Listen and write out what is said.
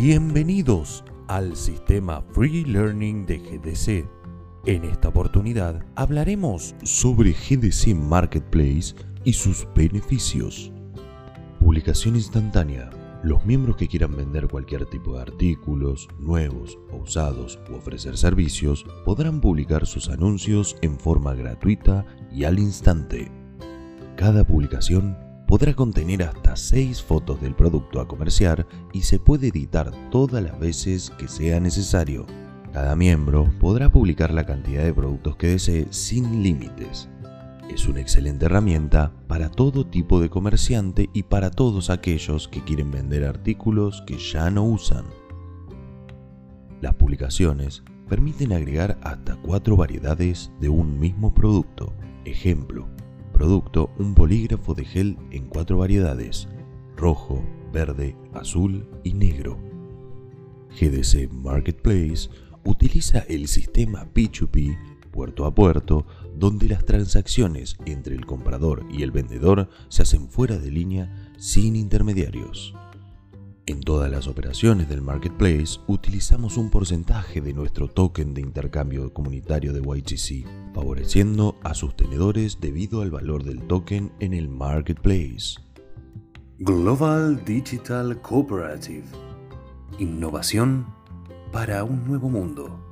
Bienvenidos al sistema Free Learning de GDC. En esta oportunidad hablaremos sobre GDC Marketplace y sus beneficios. Publicación instantánea. Los miembros que quieran vender cualquier tipo de artículos, nuevos o usados u ofrecer servicios, podrán publicar sus anuncios en forma gratuita y al instante. Cada publicación podrá contener hasta 6 fotos del producto a comerciar y se puede editar todas las veces que sea necesario. Cada miembro podrá publicar la cantidad de productos que desee sin límites. Es una excelente herramienta para todo tipo de comerciante y para todos aquellos que quieren vender artículos que ya no usan. Las publicaciones permiten agregar hasta cuatro variedades de un mismo producto. Ejemplo, producto un bolígrafo de gel en cuatro variedades, rojo, verde, azul y negro. GDC Marketplace utiliza el sistema P2P puerto a puerto, donde las transacciones entre el comprador y el vendedor se hacen fuera de línea sin intermediarios. En todas las operaciones del marketplace utilizamos un porcentaje de nuestro token de intercambio comunitario de YTC, favoreciendo a sus tenedores debido al valor del token en el marketplace. Global Digital Cooperative. Innovación para un nuevo mundo.